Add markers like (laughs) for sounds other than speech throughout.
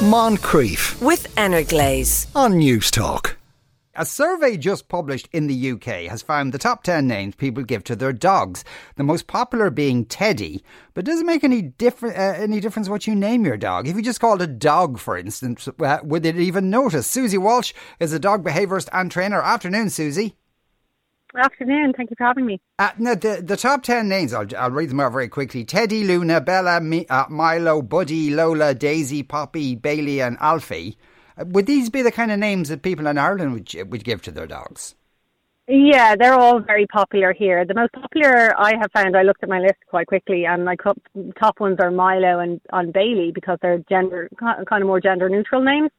Moncrieff with Energlaze. on Newstalk. A survey just published in the UK has found the top 10 names people give to their dogs. The most popular being Teddy, but does it make any, differ- uh, any difference what you name your dog? If you just called a dog, for instance, uh, would it even notice? Suzie Walsh is a dog behaviourist and trainer. Afternoon, Suzie. Good afternoon. Thank you for having me. Uh, no, the, the top 10 names, I'll, I'll read them out very quickly. Teddy, Luna, Bella, Mi, uh, Milo, Buddy, Lola, Daisy, Poppy, Bailey and Alfie. Uh, would these be the kind of names that people in Ireland would, would give to their dogs? Yeah, they're all very popular here. The most popular I have found, I looked at my list quite quickly, and my top ones are Milo and, and Bailey because they're gender kind of more gender neutral names.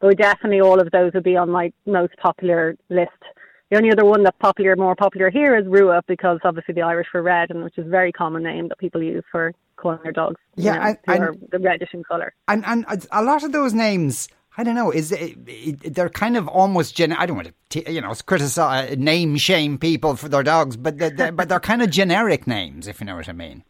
But definitely all of those would be on my most popular list. The only other one that's popular, more popular here is Rua because obviously the Irish for red, and which is a very common name that people use for calling their dogs. you Yeah, know, and- who and- are the reddish in colour. And and a lot of those names, I don't know, is it, they're kind of almost gen. I don't want to, you know, criticize, name shame people for their dogs, but they're, they're, but they're kind of generic names, if you know what I mean.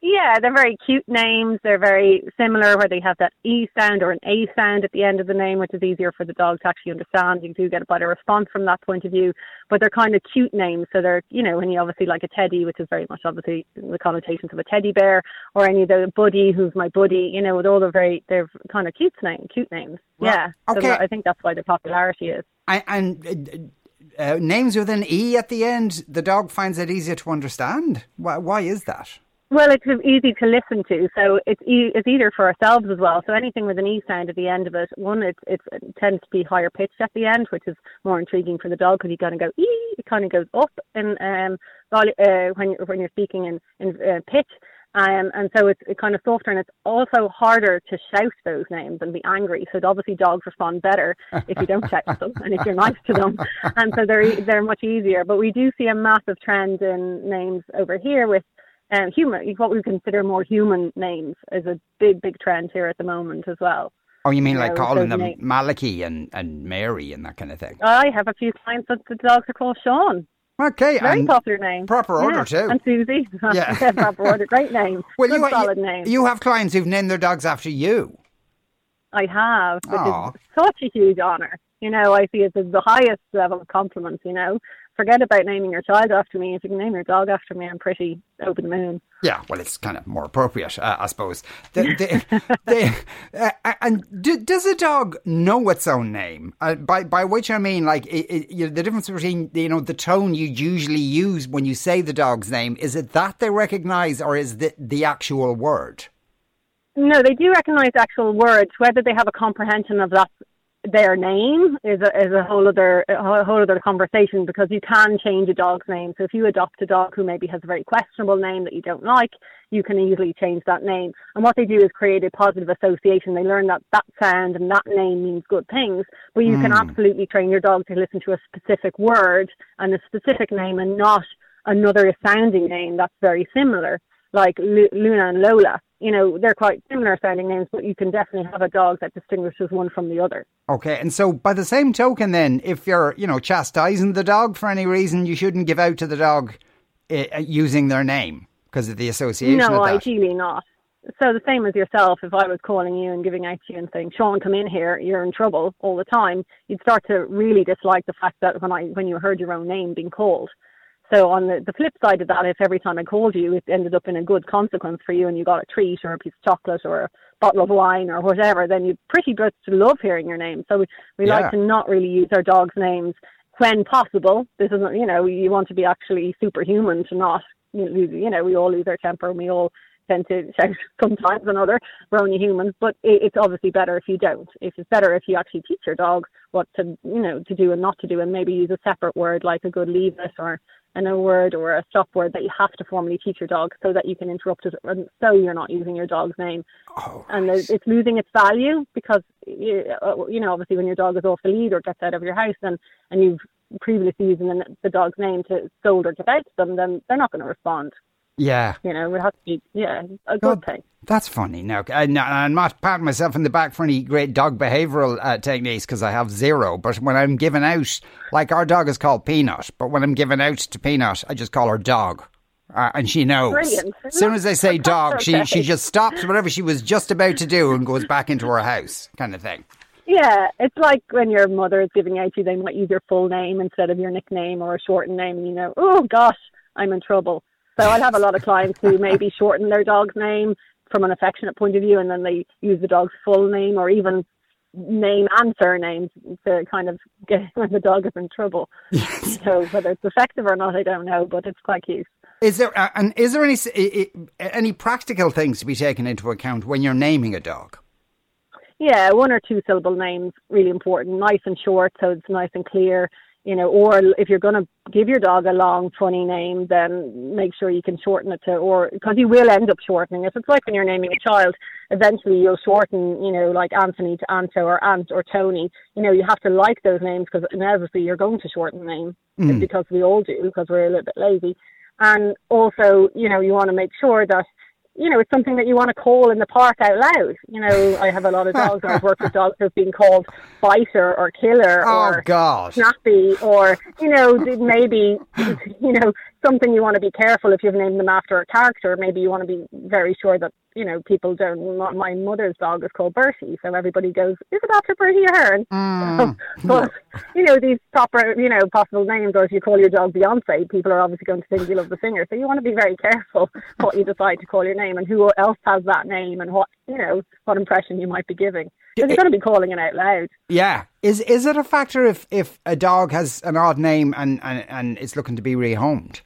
Yeah, they're very cute names. They're very similar where they have that E sound or an A sound at the end of the name, which is easier for the dog to actually understand. You do get a better response from that point of view. But they're kind of cute names. So they're, you know, when you obviously like a teddy, which is very much obviously the connotations of a teddy bear, or any of the buddy, who's my buddy, you know, they're all the very, they're kind of cute names, cute names. Well, yeah. okay. So I think that's why the popularity is. And, and uh, uh, names with an E at the end, the dog finds it easier to understand. Why, why is that? Well, it's easy to listen to, so it's e- it's either for ourselves as well. So anything with an e sound at the end of it, one, it's it tends to be higher pitched at the end, which is more intriguing for the dog because you kind of go e, it kind of goes up in um vol- uh, when you're when you're speaking in in uh, pitch. Um, and so it's, it's kind of softer and it's also harder to shout those names and be angry. So obviously dogs respond better if you don't shout them and if you're nice to them. And so they're, they're much easier. But we do see a massive trend in names over here with um, human, what we consider more human names is a big, big trend here at the moment as well. Oh, you mean You like know, calling them names. Malachi and, and Mary and that kind of thing? I have a few clients that the dogs are called Sean. Okay, Very popular name. proper order Yeah. too. And Suzie. (laughs) Yeah. proper order. Great name. (laughs) well, Good you, solid you, name. you have clients who've named their dogs after you. I have, which Aw. is such a huge honour. You know, I see it as the highest level of compliment, you know. Forget about naming your child after me. If you can name your dog after me, I'm pretty over the moon. Yeah, well, it's kind of more appropriate, uh, I suppose. (laughs) Uh, and do, does a dog know its own name? Uh, by by which I mean, like, it, it, you know, the difference between you know the tone you usually use when you say the dog's name is it that they recognise, or is the the actual word? No, they do recognise actual words. Whether they have a comprehension of that their name is a, is a whole other a whole whole other conversation because you can change a dog's name. So if you adopt a dog who maybe has a very questionable name that you don't like, you can easily change that name. And what they do is create a positive association. They learn that that sound and that name means good things. But you can hmm. absolutely train your dog to listen to a specific word and a specific name and not another sounding name that's very similar, like Lu- Luna and Lola. You know, they're quite similar sounding names, but you can definitely have a dog that distinguishes one from the other. Okay, and so by the same token, then, if you're you know chastising the dog for any reason, you shouldn't give out to the dog uh, using their name because of the association. No, ideally not. So the same as yourself, if I was calling you and giving out to you and saying, Sean, come in here, you're in trouble all the time, you'd start to really dislike the fact that when I when you heard your own name being called. So on the, the flip side of that, if every time I called you, it ended up in a good consequence for you and you got a treat or a piece of chocolate or a bottle of wine or whatever, then you'd pretty much love hearing your name. So we, we Yeah. like to not really use our dogs' names when possible. This isn't, you know, you want to be actually superhuman to not, you know, you know, we all lose our temper and we all tend to (laughs) shout sometimes another. We're only humans, but it, it's obviously better if you don't. If it's better if you actually teach your dog what to, you know, to do and not to do, and maybe use a separate word like a good leave it or a word or a stop word that you have to formally teach your dog so that you can interrupt it, and so you're not using your dog's name. Oh, And it- it's losing its value because you uh, you know obviously when your dog is off the lead or gets out of your house and and you've previously used the, the dog's name to scold or to them, then they're not going to respond. Yeah. You know, it have to be yeah a good thing. That's funny. Now, I- no, I'm not patting myself in the back for any great dog behavioural uh, techniques because I have zero. But when I'm giving out, like our dog is called Peanut, but when I'm giving out to Peanut, I just call her Dog. Uh, and she knows. Brilliant. As soon as I say (laughs) dog, she, she just stops whatever she was just about to do and goes back into her house, kind of thing. Yeah, it's like when your mother is giving out to you, they might use your full name instead of your nickname or a shortened name, and you know, oh gosh, I'm in trouble. So I'd have a lot of clients who maybe shorten their dog's name from an affectionate point of view, and then they use the dog's full name or even name and surname to kind of get (laughs) when the dog is in trouble. Yes. So whether it's effective or not, I don't know, but it's quite cute. Is there uh, and is there any s- i- i- any practical things to be taken into account when you're naming a dog? Yeah, one or two syllable names really important, nice and short, so it's nice and clear. You know, or if you're going to give your dog a long, funny name, then make sure you can shorten it to, or because you will end up shortening it. It's like when you're naming a child. Eventually, you'll shorten, you know, like Anthony to Anto or Ant or Tony. You know, you have to like those names because inevitably you're going to shorten the name Mm. because we all do because we're a little bit lazy. And also, you know, you want to make sure that you know, it's something that you want to call in the park out loud. You know, I have a lot of dogs, and I've worked with dogs who've been called biter or killer Oh or God! snappy or, you know, maybe, (laughs) you know, something you want to be careful if you've named them after a character. Maybe you want to be very sure that, you know, people don't. My, mother's dog is called Bertie, so everybody goes, is it after Bertie Ahern? Mm. (laughs) but, you know, these proper, you know, possible names, or if you call your dog Beyonce, people are obviously going to think you love the singer. So you want to be very careful (laughs) what you decide to call your name and who else has that name and what, you know, what impression you might be giving. Because you're going to be calling it out loud. Yeah, is is it a factor if if a dog has an odd name and and, and is looking to be rehomed?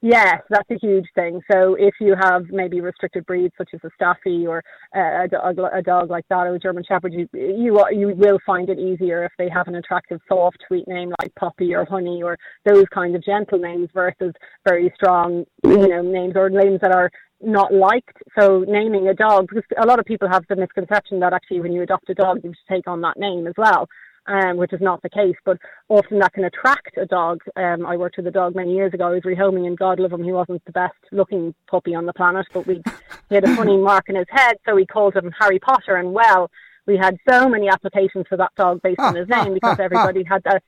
Yes, that's a huge thing. So if you have maybe restricted breeds such as a Staffy or uh, a dog, a dog like that or a German Shepherd, you, you you will find it easier if they have an attractive, soft, sweet name like Puppy or Honey or those kind of gentle names versus very strong, you know, names or names that are not liked. So naming a dog, because a lot of people have the misconception that actually when you adopt a dog, you should take on that name as well um, which is not the case. But often that can attract a dog. Um, I worked with a dog many years ago. I was rehoming, and God love him, he wasn't the best looking puppy on the planet, but we he (laughs) had a funny mark in his head, so we called him Harry Potter. And well, we had so many applications for that dog based on his name because everybody had that.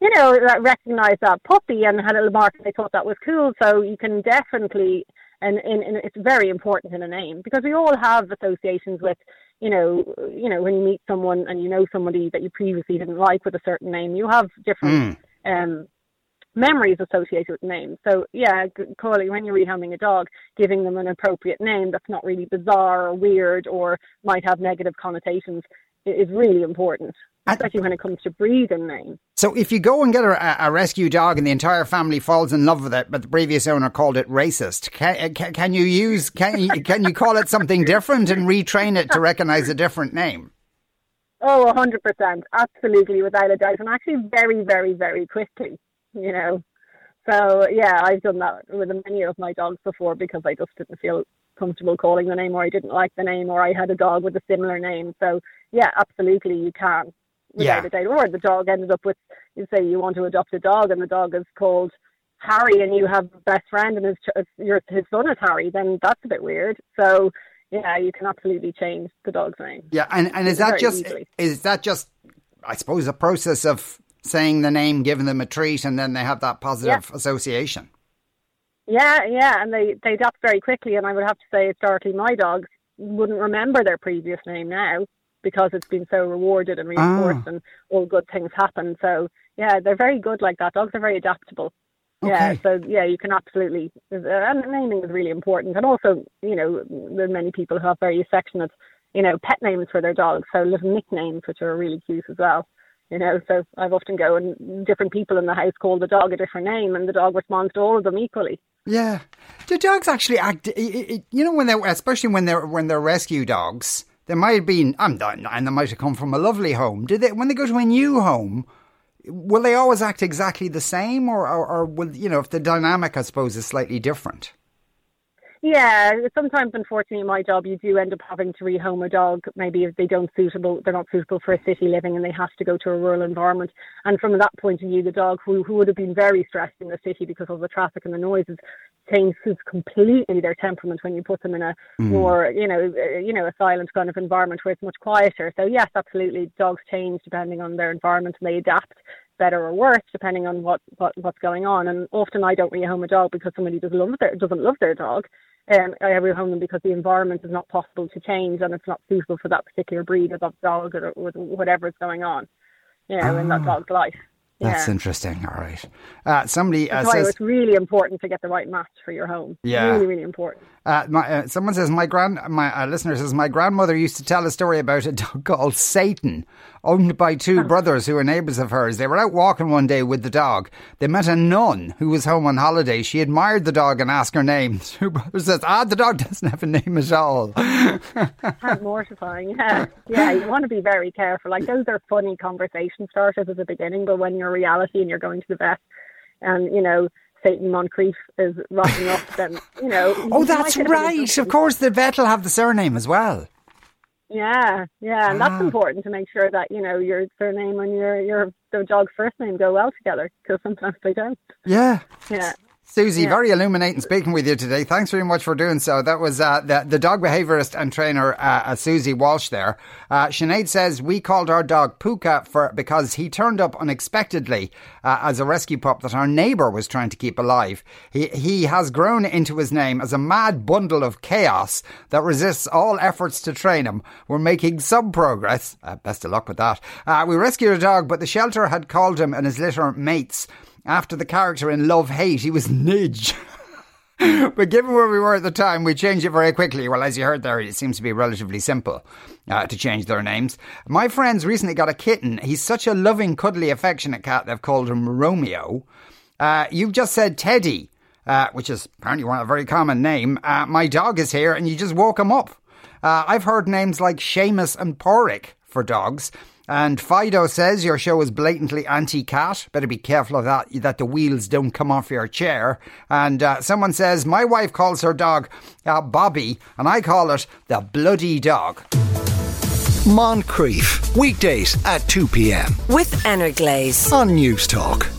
You know, that recognized that puppy and had a little mark, and they thought that was cool. So you can definitely, and, and, and it's very important in a name because we all have associations with you know, you know, when you meet someone and you know somebody that you previously didn't like with a certain name, you have different um, memories associated with names. So yeah, calling when you're rehoming a dog, giving them an appropriate name that's not really bizarre or weird or might have negative connotations is really important, especially when it comes to breed and name. So if you go and get a, a rescue dog and the entire family falls in love with it, but the previous owner called it racist, can, uh, can, can you use can you, can you call it something different and retrain it to recognise a different name? Oh, a hundred percent, absolutely, without a doubt, and actually very, very, very quickly. You know, so yeah, I've done that with many of my dogs before because I just didn't feel comfortable calling the name, or I didn't like the name, or I had a dog with a similar name. So yeah, absolutely, you can Yeah. Or the dog ended up with, you say you want to adopt a dog, and the dog is called Harry, and you have a best friend, and his your his son is Harry. Then that's a bit weird. So yeah, you can absolutely change the dog's name. Yeah, and, and is that just easily. is that just I suppose a process of saying the name, giving them a treat, and then they have that positive association. Yeah, yeah, and they they adapt very quickly. And I would have to say, historically, my dogs wouldn't remember their previous name now because it's been so rewarded and ah. reinforced, and all good things happen. So yeah, they're very good like that. Dogs are very adaptable. Yeah, so yeah, you can absolutely. And naming is really important, and also, you know, there are many people who have very affectionate, you know, pet names for their dogs. So little nicknames, which are really cute as well. You know, so I've often go and different people in the house call the dog a different name, and the dog responds to all of them equally. Yeah, do dogs actually act? You know, when they're especially when they're when they're rescue dogs, they might have been and they might have come from a lovely home. Do they when they go to a new home? Will they always act exactly the same, or, or, or will you know if the dynamic, I suppose, is slightly different? Yeah, sometimes unfortunately in my job you do end up having to rehome a dog. Maybe if they don't suitable, they're not suitable for a city living, and they have to go to a rural environment. And from that point of view, the dog who who would have been very stressed in the city because of the traffic and the noises changes completely their temperament when you put them in a more you know uh, you know a silent kind of environment where it's much quieter. So yes, absolutely, dogs change depending on their environment and they adapt better or worse depending on what, what what's going on. And often I don't rehome a dog because somebody doesn't love their doesn't love their dog. Um, I rehome them because the environment is not possible to change and it's not suitable for that particular breed of dog or, or whatever is going on, you know, oh. in that ah. dog's life. That's yeah. interesting. All right. Uh, somebody uh, says it's really important to get the right match for your home. Yeah, really, really important. Uh, my, uh, someone says my grand my uh, listener says my grandmother used to tell a story about a dog (laughs) called Satan, owned by two brothers who were neighbours of hers. They were out walking one day with the dog. They met a nun who was home on holiday. She admired the dog and asked her name. (laughs) Two brothers says, "Ah, the dog doesn't have a name at all." (laughs) That's mortifying. Yeah, yeah. You want to be very careful. Like those are funny conversation starters at the beginning, but when you're reality and you're going to the vet, and you know Satan Moncrieff is rocking up, then you know. Oh, that's right. Of course, the vet will have the surname as well. Yeah, yeah, and ah. that's important to make sure that you know your surname and your your the dog's first name go well together because sometimes they don't. Yeah, yeah. Suzie, yeah. very illuminating speaking with you today. Thanks very much for doing so. That was uh, the, the dog behaviourist and trainer uh, uh, Suzie Walsh there. Uh, Sinead says we called our dog Puka for because he turned up unexpectedly uh, as a rescue pup that our neighbour was trying to keep alive. He he has grown into his name as a mad bundle of chaos that resists all efforts to train him. We're making some progress. Uh, best of luck with that. we rescued a dog, but the shelter had called him and his litter mates after the character in Love Hate, he was Nidge. (laughs) but given where we were at the time, we changed it very quickly. Well, as you heard there, it seems to be relatively simple uh, to change their names. My friends recently got a kitten. He's such a loving, cuddly, affectionate cat, they've called him Romeo. Uh, you've just said Teddy, uh, which is apparently a very common name. Uh, my dog is here, and you just woke him up. Uh, I've heard names like Seamus and Pádraig for dogs. And Fido says your show is blatantly anti-cat. Better be careful of that, that the wheels don't come off your chair. And uh, someone says my wife calls her dog uh, Bobby, and I call it the bloody dog. Moncrieff weekdays at 2 p.m. with Ennerglaze on Newstalk.